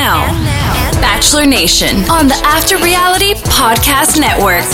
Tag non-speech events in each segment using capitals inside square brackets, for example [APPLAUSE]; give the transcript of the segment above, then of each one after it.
now, Bachelor Nation on the After Reality Podcast Network.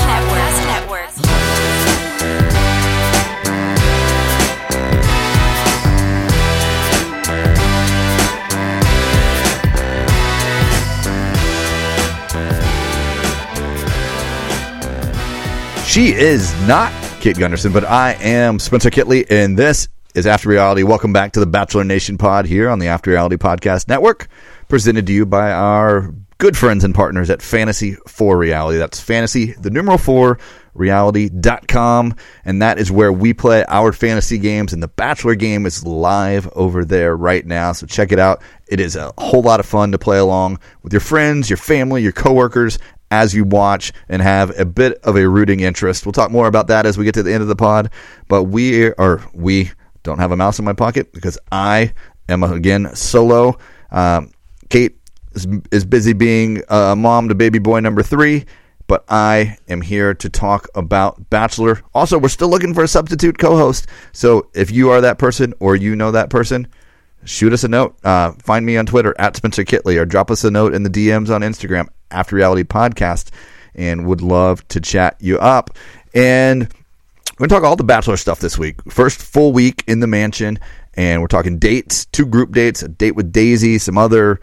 She is not Kate Gunderson, but I am Spencer Kitley, and this is After Reality. Welcome back to the Bachelor Nation pod here on the After Reality Podcast Network, presented to you by our good friends and partners at Fantasy for Reality. That's fantasy, the numeral four, reality.com. And that is where we play our fantasy games. And the Bachelor game is live over there right now. So check it out. It is a whole lot of fun to play along with your friends, your family, your coworkers as you watch and have a bit of a rooting interest. We'll talk more about that as we get to the end of the pod. But we are, we don't have a mouse in my pocket because I am again solo. Um, Kate is, is busy being a mom to baby boy number three, but I am here to talk about Bachelor. Also, we're still looking for a substitute co-host. So if you are that person or you know that person, shoot us a note. Uh, find me on Twitter at Spencer Kitley or drop us a note in the DMs on Instagram after Reality Podcast and would love to chat you up. And we're going to talk all the Bachelor stuff this week. First full week in the mansion, and we're talking dates, two group dates, a date with Daisy, some other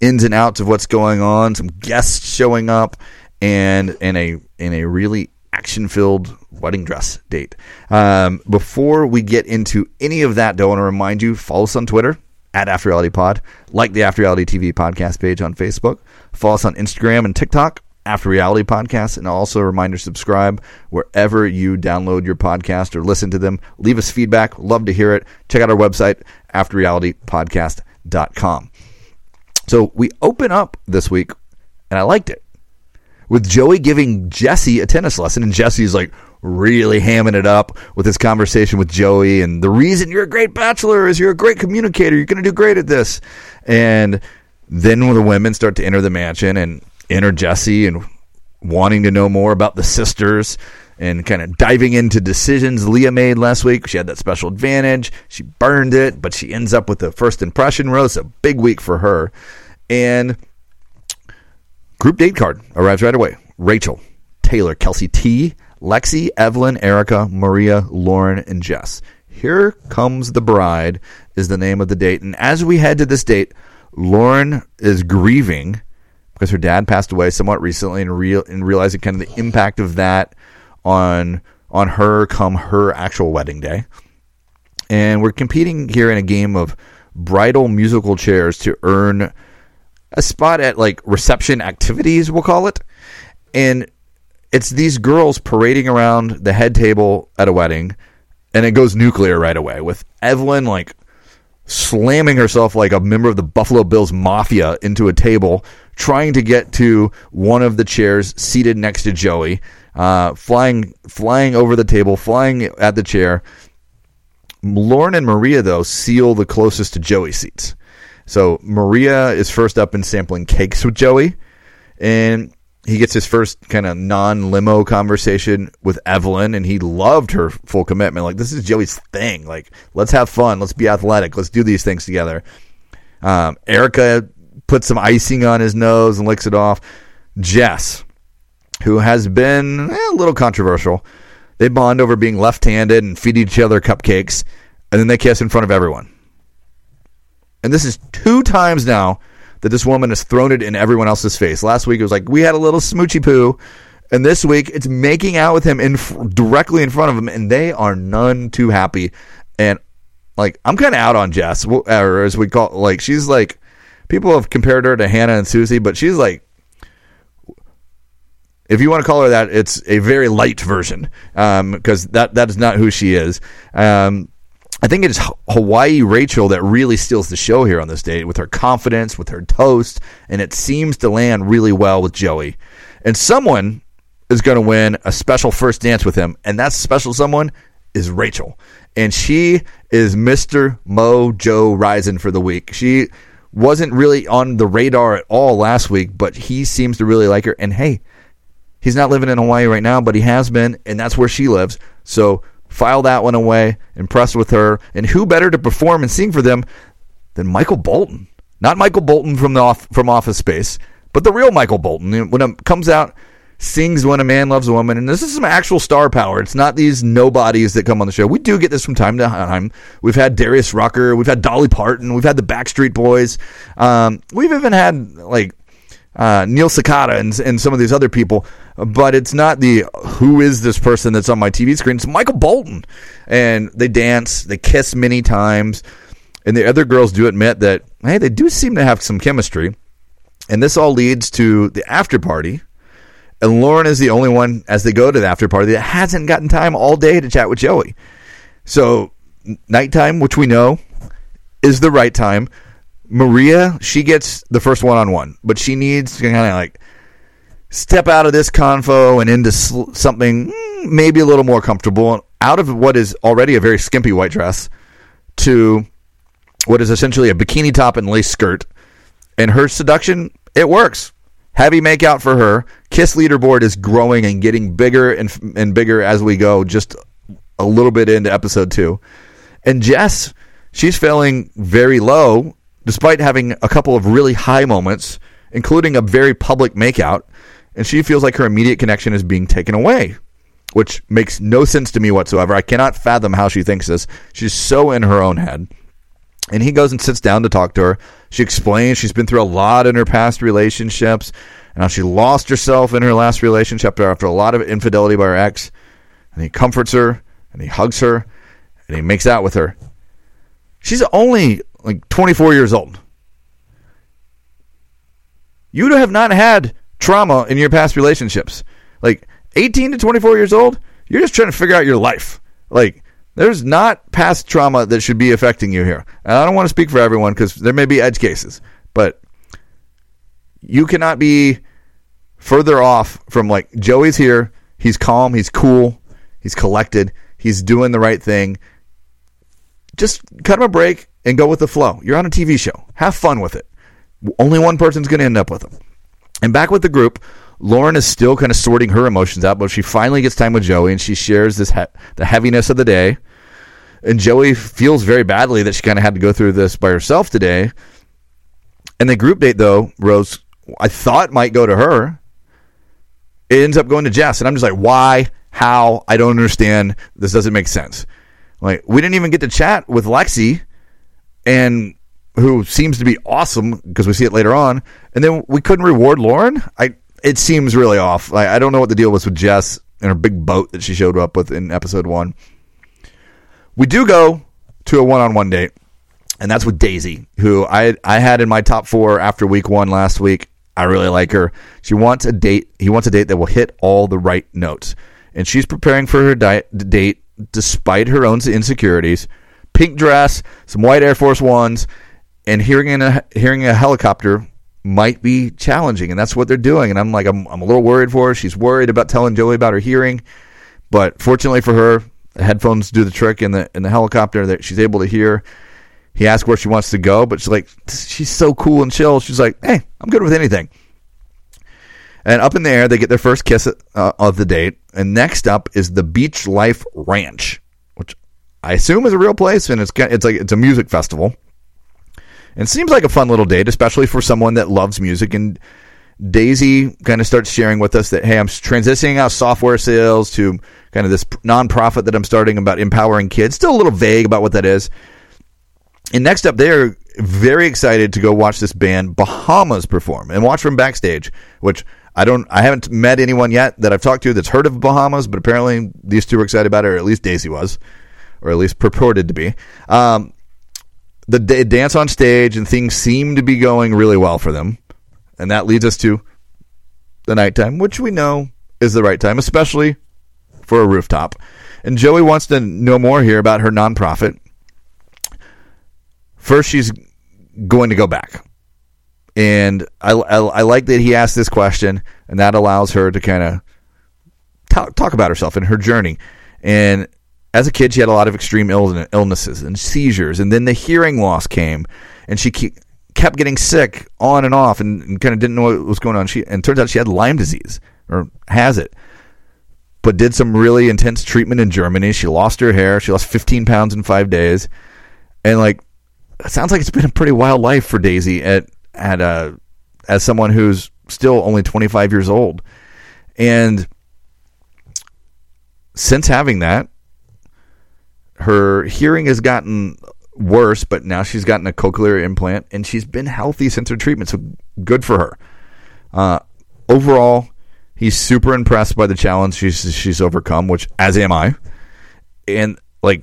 ins and outs of what's going on, some guests showing up, and in a in a really action filled wedding dress date. Um, before we get into any of that, though, I want to remind you follow us on Twitter at After Reality Pod, like the After Reality TV podcast page on Facebook, follow us on Instagram and TikTok. After Reality Podcast, and also a reminder subscribe wherever you download your podcast or listen to them. Leave us feedback. Love to hear it. Check out our website, afterrealitypodcast.com. So we open up this week, and I liked it with Joey giving Jesse a tennis lesson, and Jesse's like really hamming it up with his conversation with Joey. And the reason you're a great bachelor is you're a great communicator. You're going to do great at this. And then when the women start to enter the mansion and enter Jesse and wanting to know more about the sisters and kind of diving into decisions Leah made last week. She had that special advantage. She burned it, but she ends up with the first impression rose. A big week for her. And group date card arrives right away. Rachel, Taylor, Kelsey T, Lexi, Evelyn, Erica, Maria, Lauren, and Jess. Here comes the bride is the name of the date. And as we head to this date, Lauren is grieving because her dad passed away somewhat recently and, real, and realizing kind of the impact of that on on her come her actual wedding day. And we're competing here in a game of bridal musical chairs to earn a spot at like reception activities, we'll call it. And it's these girls parading around the head table at a wedding, and it goes nuclear right away with Evelyn like slamming herself like a member of the Buffalo Bills Mafia into a table, trying to get to one of the chairs seated next to Joey, uh, flying flying over the table, flying at the chair. Lauren and Maria though seal the closest to Joey seats. So Maria is first up and sampling cakes with Joey, and he gets his first kind of non limo conversation with Evelyn, and he loved her full commitment. Like this is Joey's thing. Like let's have fun, let's be athletic, let's do these things together. Um, Erica puts some icing on his nose and licks it off. Jess, who has been eh, a little controversial, they bond over being left-handed and feed each other cupcakes, and then they kiss in front of everyone. And this is two times now that this woman has thrown it in everyone else's face. Last week it was like we had a little smoochy poo, and this week it's making out with him in directly in front of him, and they are none too happy. And like I'm kind of out on Jess, or as we call like she's like people have compared her to Hannah and Susie, but she's like. If you want to call her that, it's a very light version because um, that that is not who she is. Um, I think it's Hawaii Rachel that really steals the show here on this date with her confidence, with her toast, and it seems to land really well with Joey. And someone is going to win a special first dance with him, and that special someone is Rachel. And she is Mr. Mojo Rising for the week. She wasn't really on the radar at all last week, but he seems to really like her. And hey, he's not living in Hawaii right now, but he has been, and that's where she lives. So file that one away, impressed with her. And who better to perform and sing for them than Michael Bolton? not Michael Bolton from the off, from Office Space, but the real Michael Bolton. When it comes out, sings "When a Man Loves a Woman," and this is some actual star power. It's not these nobodies that come on the show. We do get this from time to time. We've had Darius Rucker, we've had Dolly Parton, we've had the Backstreet Boys. Um, we've even had like uh, Neil Sedaka and, and some of these other people, but it's not the who is this person that's on my TV screen. It's Michael Bolton, and they dance, they kiss many times, and the other girls do admit that hey, they do seem to have some chemistry, and this all leads to the after party. And Lauren is the only one as they go to the after party that hasn't gotten time all day to chat with Joey. So nighttime, which we know is the right time Maria, she gets the first one on one, but she needs to kind of like step out of this convo and into sl- something mm, maybe a little more comfortable out of what is already a very skimpy white dress to what is essentially a bikini top and lace skirt. And her seduction, it works. Heavy makeout for her. Kiss leaderboard is growing and getting bigger and, and bigger as we go, just a little bit into episode two. And Jess, she's feeling very low despite having a couple of really high moments, including a very public makeout, and she feels like her immediate connection is being taken away, which makes no sense to me whatsoever. I cannot fathom how she thinks this. She's so in her own head. And he goes and sits down to talk to her. She explains she's been through a lot in her past relationships and how she lost herself in her last relationship after a lot of infidelity by her ex. And he comforts her and he hugs her and he makes out with her. She's only like 24 years old. You have not had trauma in your past relationships. Like 18 to 24 years old, you're just trying to figure out your life. Like there's not past trauma that should be affecting you here. And I don't want to speak for everyone because there may be edge cases, but you cannot be further off from like Joey's here. He's calm. He's cool. He's collected. He's doing the right thing. Just cut him a break and go with the flow. You're on a TV show. Have fun with it. Only one person's going to end up with him. And back with the group, Lauren is still kind of sorting her emotions out, but she finally gets time with Joey and she shares this he- the heaviness of the day. And Joey feels very badly that she kind of had to go through this by herself today. And the group date, though, Rose, I thought might go to her. It ends up going to Jess. And I'm just like, why? How? I don't understand. This doesn't make sense. Like, we didn't even get to chat with Lexi and who seems to be awesome because we see it later on, and then we couldn't reward Lauren. I it seems really off. I, I don't know what the deal was with Jess and her big boat that she showed up with in episode one. We do go to a one-on-one date, and that's with Daisy, who I I had in my top four after week one last week. I really like her. She wants a date. He wants a date that will hit all the right notes, and she's preparing for her di- date despite her own insecurities pink dress, some white Air Force Ones, and hearing a hearing a helicopter might be challenging, and that's what they're doing. And I'm like, I'm, I'm a little worried for her. She's worried about telling Joey about her hearing, but fortunately for her, the headphones do the trick in the in the helicopter that she's able to hear. He asks where she wants to go, but she's like, she's so cool and chill. She's like, hey, I'm good with anything. And up in the air, they get their first kiss uh, of the date. And next up is the Beach Life Ranch. Which I assume is a real place, and it's it's like it's a music festival. And seems like a fun little date, especially for someone that loves music. And Daisy kind of starts sharing with us that hey, I'm transitioning out software sales to kind of this nonprofit that I'm starting about empowering kids. Still a little vague about what that is. And next up, they're very excited to go watch this band Bahamas perform and watch from backstage, which I don't, I haven't met anyone yet that I've talked to that's heard of Bahamas, but apparently these two were excited about it, or at least Daisy was or at least purported to be. Um, the dance on stage and things seem to be going really well for them, and that leads us to the nighttime, which we know is the right time, especially for a rooftop. And Joey wants to know more here about her nonprofit. First, she's going to go back. And I, I, I like that he asked this question, and that allows her to kind of talk, talk about herself and her journey. And as a kid, she had a lot of extreme illnesses and seizures, and then the hearing loss came, and she kept getting sick on and off, and, and kind of didn't know what was going on. She and turns out she had Lyme disease or has it, but did some really intense treatment in Germany. She lost her hair. She lost 15 pounds in five days, and like it sounds like it's been a pretty wild life for Daisy at at uh, as someone who's still only 25 years old, and since having that, her hearing has gotten worse, but now she's gotten a cochlear implant and she's been healthy since her treatment. So good for her. Uh, overall, he's super impressed by the challenge she's she's overcome, which as am I. And like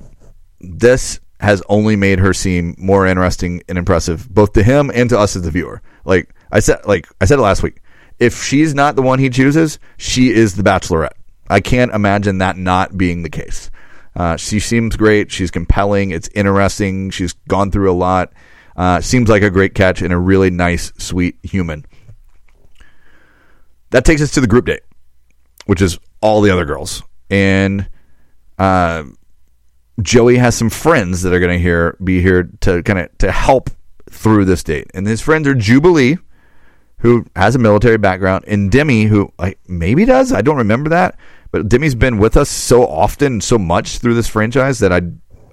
this has only made her seem more interesting and impressive, both to him and to us as the viewer. Like I said, like I said it last week. If she's not the one he chooses, she is the Bachelorette. I can't imagine that not being the case. Uh, she seems great. She's compelling. It's interesting. She's gone through a lot. Uh, seems like a great catch and a really nice, sweet human. That takes us to the group date, which is all the other girls. And uh, Joey has some friends that are going to here be here to kind of to help through this date. And his friends are Jubilee, who has a military background, and Demi, who like, maybe does. I don't remember that. But Demi's been with us so often, so much through this franchise that I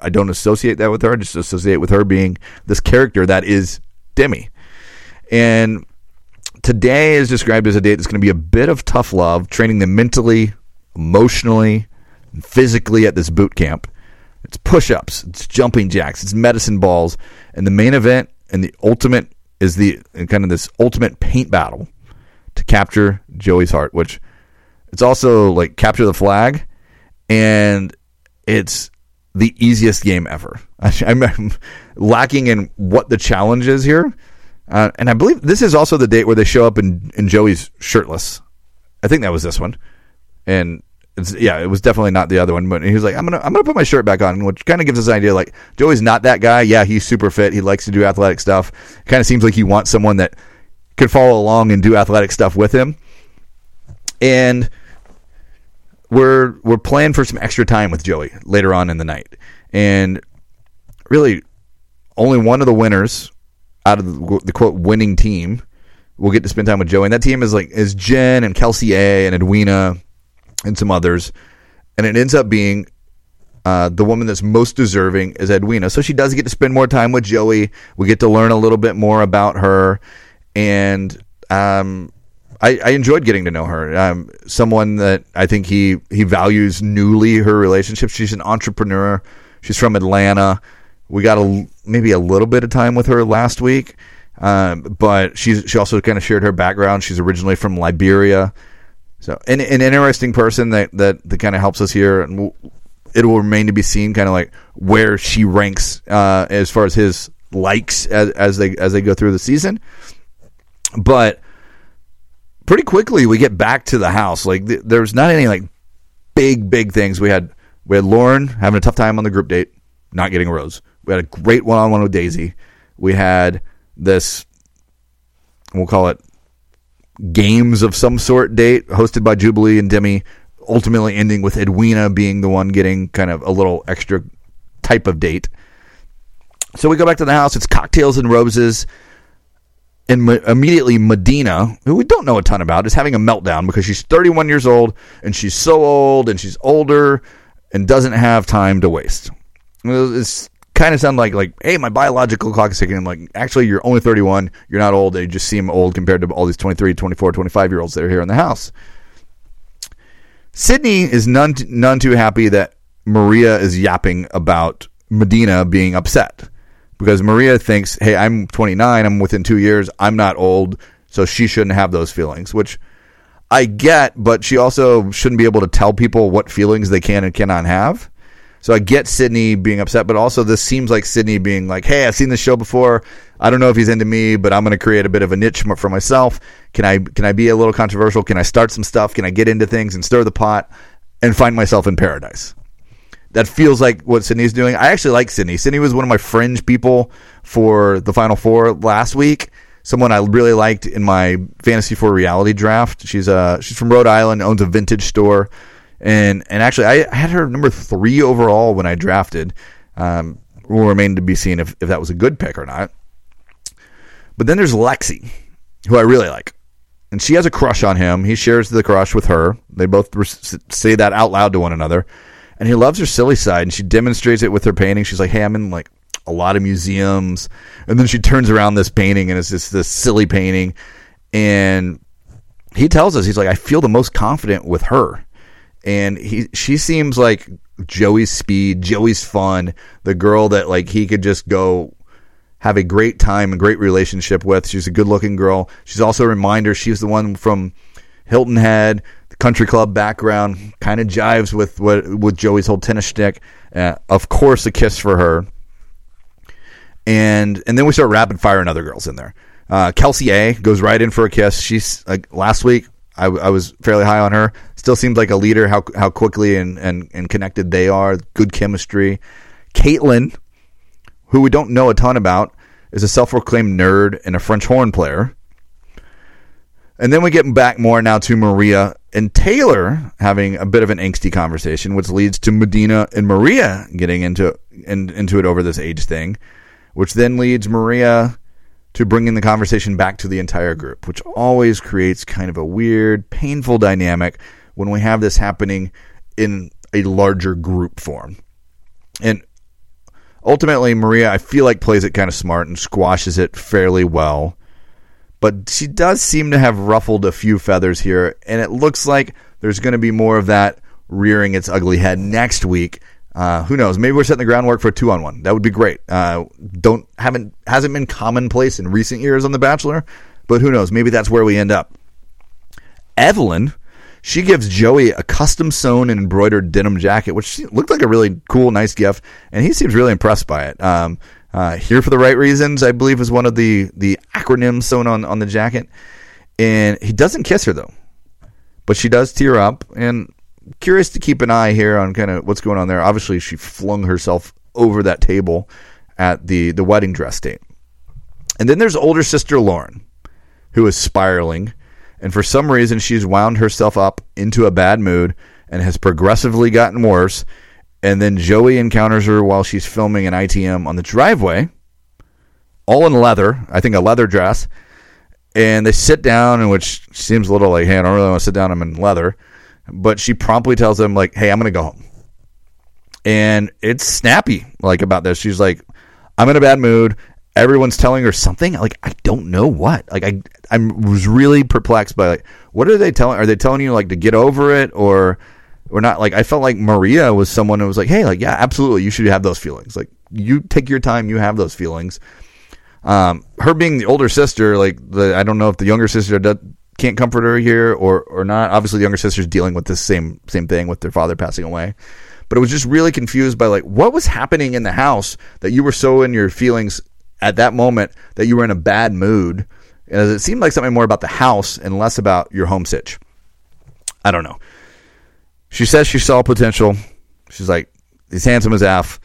I don't associate that with her. I just associate with her being this character that is Demi. And today is described as a date that's going to be a bit of tough love, training them mentally, emotionally, and physically at this boot camp. It's push ups, it's jumping jacks, it's medicine balls, and the main event and the ultimate is the kind of this ultimate paint battle to capture Joey's heart, which it's also like capture the flag, and it's the easiest game ever. [LAUGHS] I'm lacking in what the challenge is here. Uh, and I believe this is also the date where they show up in, in Joey's shirtless. I think that was this one. And yeah, it was definitely not the other one. But he was like, "I'm gonna, I'm gonna put my shirt back on," which kind of gives us an idea. Like Joey's not that guy. Yeah, he's super fit. He likes to do athletic stuff. Kind of seems like he wants someone that could follow along and do athletic stuff with him. And we're we're playing for some extra time with Joey later on in the night, and really, only one of the winners out of the, the quote winning team will get to spend time with Joey. And that team is like is Jen and Kelsey A and Edwina and some others, and it ends up being uh, the woman that's most deserving is Edwina. So she does get to spend more time with Joey. We get to learn a little bit more about her, and um, I, I, enjoyed getting to know her. Um, someone that I think he he values newly her relationship. She's an entrepreneur. She's from Atlanta. We got a maybe a little bit of time with her last week, um, but she's she also kind of shared her background. She's originally from Liberia, so an, an interesting person that that, that kind of helps us here, and we'll, it will remain to be seen, kind of like where she ranks uh, as far as his likes as, as they as they go through the season, but pretty quickly we get back to the house. Like th- there's not any like big big things. We had we had Lauren having a tough time on the group date, not getting a rose. We had a great one on one with Daisy. We had this we'll call it games of some sort date hosted by Jubilee and Demi, ultimately ending with Edwina being the one getting kind of a little extra type of date. So we go back to the house. It's cocktails and roses and immediately Madina, who we don't know a ton about, is having a meltdown because she's 31 years old and she's so old and she's older and doesn't have time to waste. It's kind of sound like like, hey, my biological clock is ticking. I'm like, actually, you're only 31. You're not old. You just seem old compared to all these 23, 24, 25 year olds that are here in the house. Sydney is none none too happy that Maria is yapping about Madina being upset because Maria thinks, hey, I'm 29, I'm within two years, I'm not old, so she shouldn't have those feelings, which I get, but she also shouldn't be able to tell people what feelings they can and cannot have. So I get Sydney being upset, but also this seems like Sydney being like, "Hey, I've seen this show before. I don't know if he's into me, but I'm going to create a bit of a niche for myself. Can I can I be a little controversial? Can I start some stuff? Can I get into things and stir the pot and find myself in paradise?" That feels like what Sydney's doing. I actually like Sydney. Sydney was one of my fringe people for the Final Four last week. Someone I really liked in my Fantasy Four reality draft. She's uh she's from Rhode Island, owns a vintage store, and and actually I had her number three overall when I drafted. Um, will remain to be seen if, if that was a good pick or not. But then there's Lexi, who I really like. And she has a crush on him. He shares the crush with her. They both say that out loud to one another and he loves her silly side, and she demonstrates it with her painting. She's like, "Hey, I'm in like a lot of museums. And then she turns around this painting and it's just this silly painting. And he tells us, he's like, I feel the most confident with her. And he, she seems like Joey's speed, Joey's fun, the girl that like he could just go have a great time, a great relationship with. She's a good looking girl. She's also a reminder she's the one from Hilton Head, country club background, kind of jives with what with Joey's whole tennis stick. Uh, of course, a kiss for her. And and then we start rapid firing other girls in there. Uh, Kelsey A goes right in for a kiss. She's like last week. I, I was fairly high on her. Still seems like a leader. How how quickly and, and, and connected they are. Good chemistry. Caitlin who we don't know a ton about, is a self proclaimed nerd and a French horn player. And then we get back more now to Maria and Taylor having a bit of an angsty conversation, which leads to Madina and Maria getting into in, into it over this age thing, which then leads Maria to bringing the conversation back to the entire group, which always creates kind of a weird, painful dynamic when we have this happening in a larger group form. And Ultimately, Maria, I feel like plays it kind of smart and squashes it fairly well. But she does seem to have ruffled a few feathers here, and it looks like there's going to be more of that rearing its ugly head next week. Uh, who knows? Maybe we're setting the groundwork for a two on one. That would be great. Uh, don't haven't hasn't been commonplace in recent years on The Bachelor, but who knows? Maybe that's where we end up. Evelyn she gives Joey a custom sewn and embroidered denim jacket, which looked like a really cool, nice gift, and he seems really impressed by it. Um, uh, here for the right reasons, I believe, is one of the the acronyms sewn on on the jacket. And he doesn't kiss her though, but she does tear up. And curious to keep an eye here on kind of what's going on there. Obviously, she flung herself over that table at the the wedding dress date. And then there's older sister Lauren, who is spiraling and for some reason she's wound herself up into a bad mood and has progressively gotten worse. And then Joey encounters her while she's filming an ITM on the driveway, all in leather, I think a leather dress. And they sit down, and which seems a little like, hey, I don't really want to sit down. I'm in leather. But she promptly tells them, like, hey, I'm going to go home. And it's snappy, like, about this. She's like, I'm in a bad mood everyone's telling her something like i don't know what like i i was really perplexed by like what are they telling are they telling you like to get over it or or not like i felt like maria was someone who was like hey like yeah absolutely you should have those feelings like you take your time you have those feelings um her being the older sister like the i don't know if the younger sister does, can't comfort her here or or not obviously the younger sister's dealing with this same same thing with their father passing away but it was just really confused by like what was happening in the house that you were so in your feelings at that moment that you were in a bad mood. As it seemed like something more about the house and less about your home sitch. I don't know. She says she saw potential. She's like, he's handsome as F.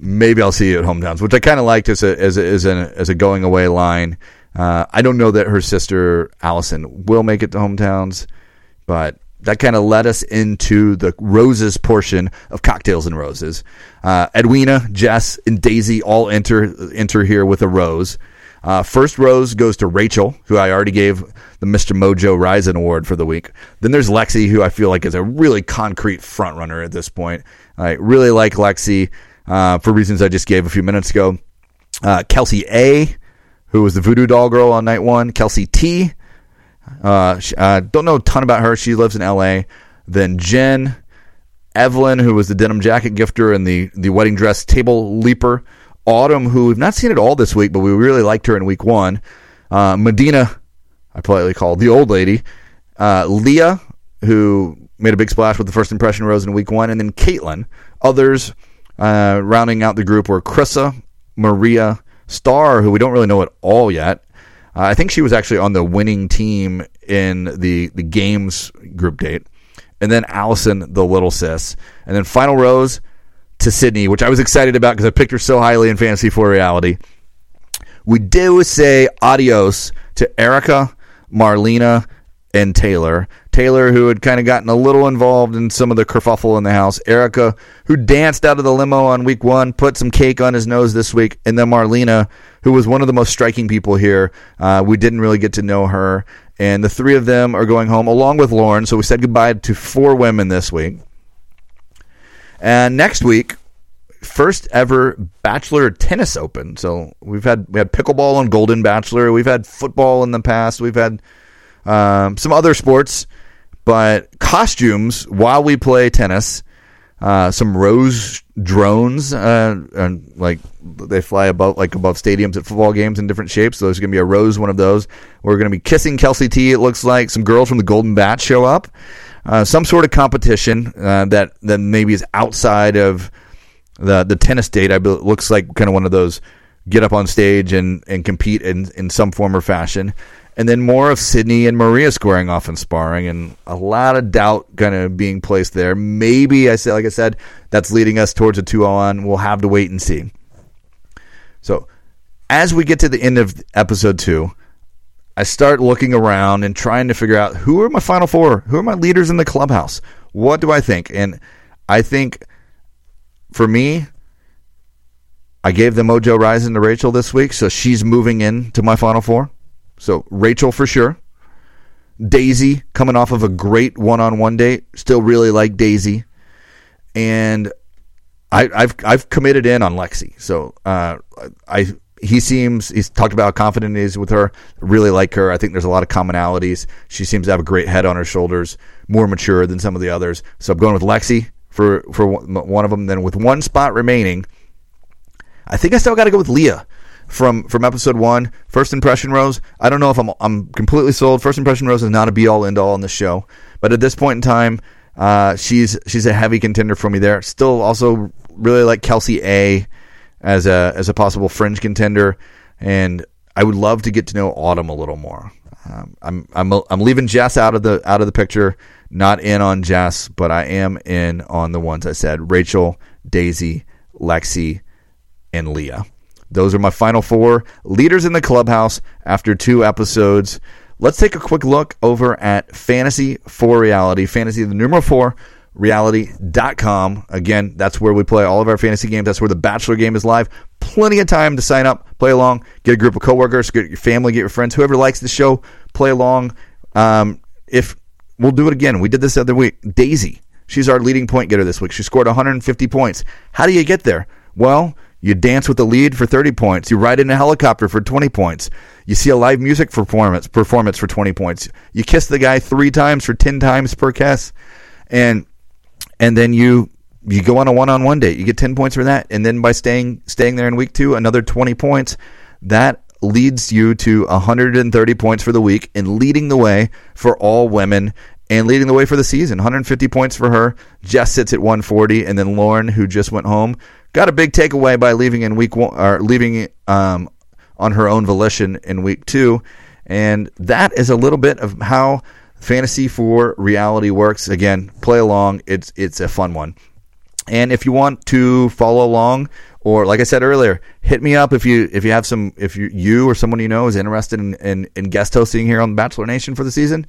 Maybe I'll see you at hometowns, which I kind of liked as a as a, as a as a going away line. Uh, I don't know that her sister Allison will make it to hometowns, but that kind of led us into the roses portion of cocktails and roses. Uh, Edwina, Jess, and Daisy all enter enter here with a rose. Uh, first rose goes to Rachel, who I already gave the Mr. Mojo Rising Award for the week. Then there's Lexi, who I feel like is a really concrete front runner at this point. I really like Lexi uh, for reasons I just gave a few minutes ago. Uh, Kelsey A, who was the voodoo doll girl on night one. Kelsey T, uh, uh, don't know a ton about her. She lives in L.A. Then Jen, Evelyn, who was the denim jacket gifter and the the wedding dress table leaper. Autumn, who we've not seen at all this week, but we really liked her in week one. Uh, Madina, I politely called the old lady. Uh, Leah, who made a big splash with the first impression rose in week one, and then Caitlin. Others uh, rounding out the group were Chrissa, Maria, Star, who we don't really know at all yet, uh, I think she was actually on the winning team in the the games group date, and then Allison, the little sis, and then final rose to Sydney, which I was excited about because I picked her so highly in Fantasy for Reality. We do say adios to Erica, Marlena, and Taylor. Taylor, who had kind of gotten a little involved in some of the kerfuffle in the house. Erica, who danced out of the limo on week one, put some cake on his nose this week. And then Marlena, who was one of the most striking people here. Uh, we didn't really get to know her. And the three of them are going home along with Lauren. So we said goodbye to four women this week. And next week, first ever Bachelor Tennis Open. So we've had we had pickleball and Golden Bachelor. We've had football in the past. We've had um, some other sports, but costumes while we play tennis. Uh, some rose drones, uh, and like they fly above like above stadiums at football games in different shapes. So there's going to be a rose, one of those. We're going to be kissing Kelsey T. It looks like some girls from the Golden Bat show up. Uh, some sort of competition uh, that that maybe is outside of the the tennis date. I it looks like kind of one of those get up on stage and and compete in in some form or fashion and then more of Sydney and Maria squaring off and sparring, and a lot of doubt kind of being placed there. Maybe I said, like I said, that's leading us towards a two on. We'll have to wait and see. So, as we get to the end of episode two, I start looking around and trying to figure out who are my final four, who are my leaders in the clubhouse. What do I think? And I think for me, I gave the Mojo Rising to Rachel this week, so she's moving in to my final four. So Rachel for sure. Daisy coming off of a great one-on-one date. Still really like Daisy, and I, have I've committed in on Lexi. So uh, I he seems he's talked about how confident he is with her. Really like her. I think there's a lot of commonalities. She seems to have a great head on her shoulders, more mature than some of the others. So I'm going with Lexi for for one of them. Then with one spot remaining, I think I still got to go with Leah from from episode one. First impression rose. I don't know if I'm I'm completely sold. First impression rose is not a be all end all in the show, but at this point in time, uh, she's she's a heavy contender for me there. Still, also really like Kelsey A as a as a possible fringe contender, and I would love to get to know Autumn a little more. Um, I'm I'm I'm leaving Jess out of the out of the picture. Not in on Jess, but I am in on the ones I said: Rachel, Daisy, Lexi, and Leah. Those are my final four leaders in the clubhouse after two episodes. Let's take a quick look over at Fantasy for Reality. Fantasy, the numeral four, reality.com. Again, that's where we play all of our fantasy games. That's where the Bachelor game is live. Plenty of time to sign up, play along, get a group of coworkers, get your family, get your friends, whoever likes the show, play along. Um, if we'll do it again, we did this other week. Daisy, she's our leading point getter this week. She scored 150 points. How do you get there? Well, you dance with the lead for 30 points. You ride in a helicopter for 20 points. You see a live music performance performance for 20 points. You kiss the guy 3 times for 10 times per kiss. And and then you you go on a one-on-one date. You get 10 points for that. And then by staying staying there in week 2, another 20 points. That leads you to 130 points for the week and leading the way for all women and leading the way for the season. 150 points for her. Jess sits at 140, and then Lauren, who just went home, got a big takeaway by leaving in week one or leaving um, on her own volition in week two, and that is a little bit of how fantasy for reality works. Again, play along; it's it's a fun one. And if you want to follow along, or like I said earlier, hit me up if you if you have some if you you or someone you know is interested in, in, in guest hosting here on Bachelor Nation for the season.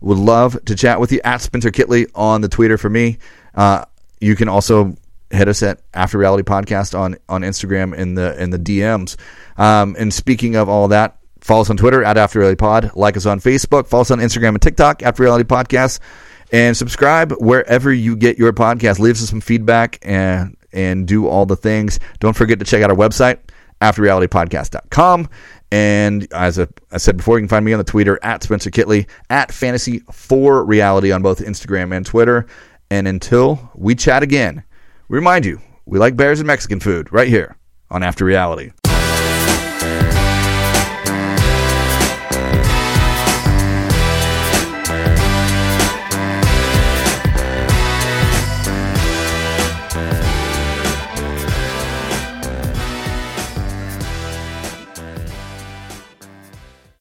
Would love to chat with you at Spencer Kitley on the Twitter for me. Uh, you can also hit us at After Reality Podcast on on Instagram in the in the DMs. Um, and speaking of all that, follow us on Twitter at After Reality Pod. Like us on Facebook. Follow us on Instagram and TikTok. After Reality Podcast. And subscribe wherever you get your podcast. Leave us some feedback and and do all the things. Don't forget to check out our website, afterrealitypodcast.com. And as I said before, you can find me on the Twitter at Spencer Kitley, at Fantasy for Reality on both Instagram and Twitter. And until we chat again, we remind you, we like bears and Mexican food right here on After Reality.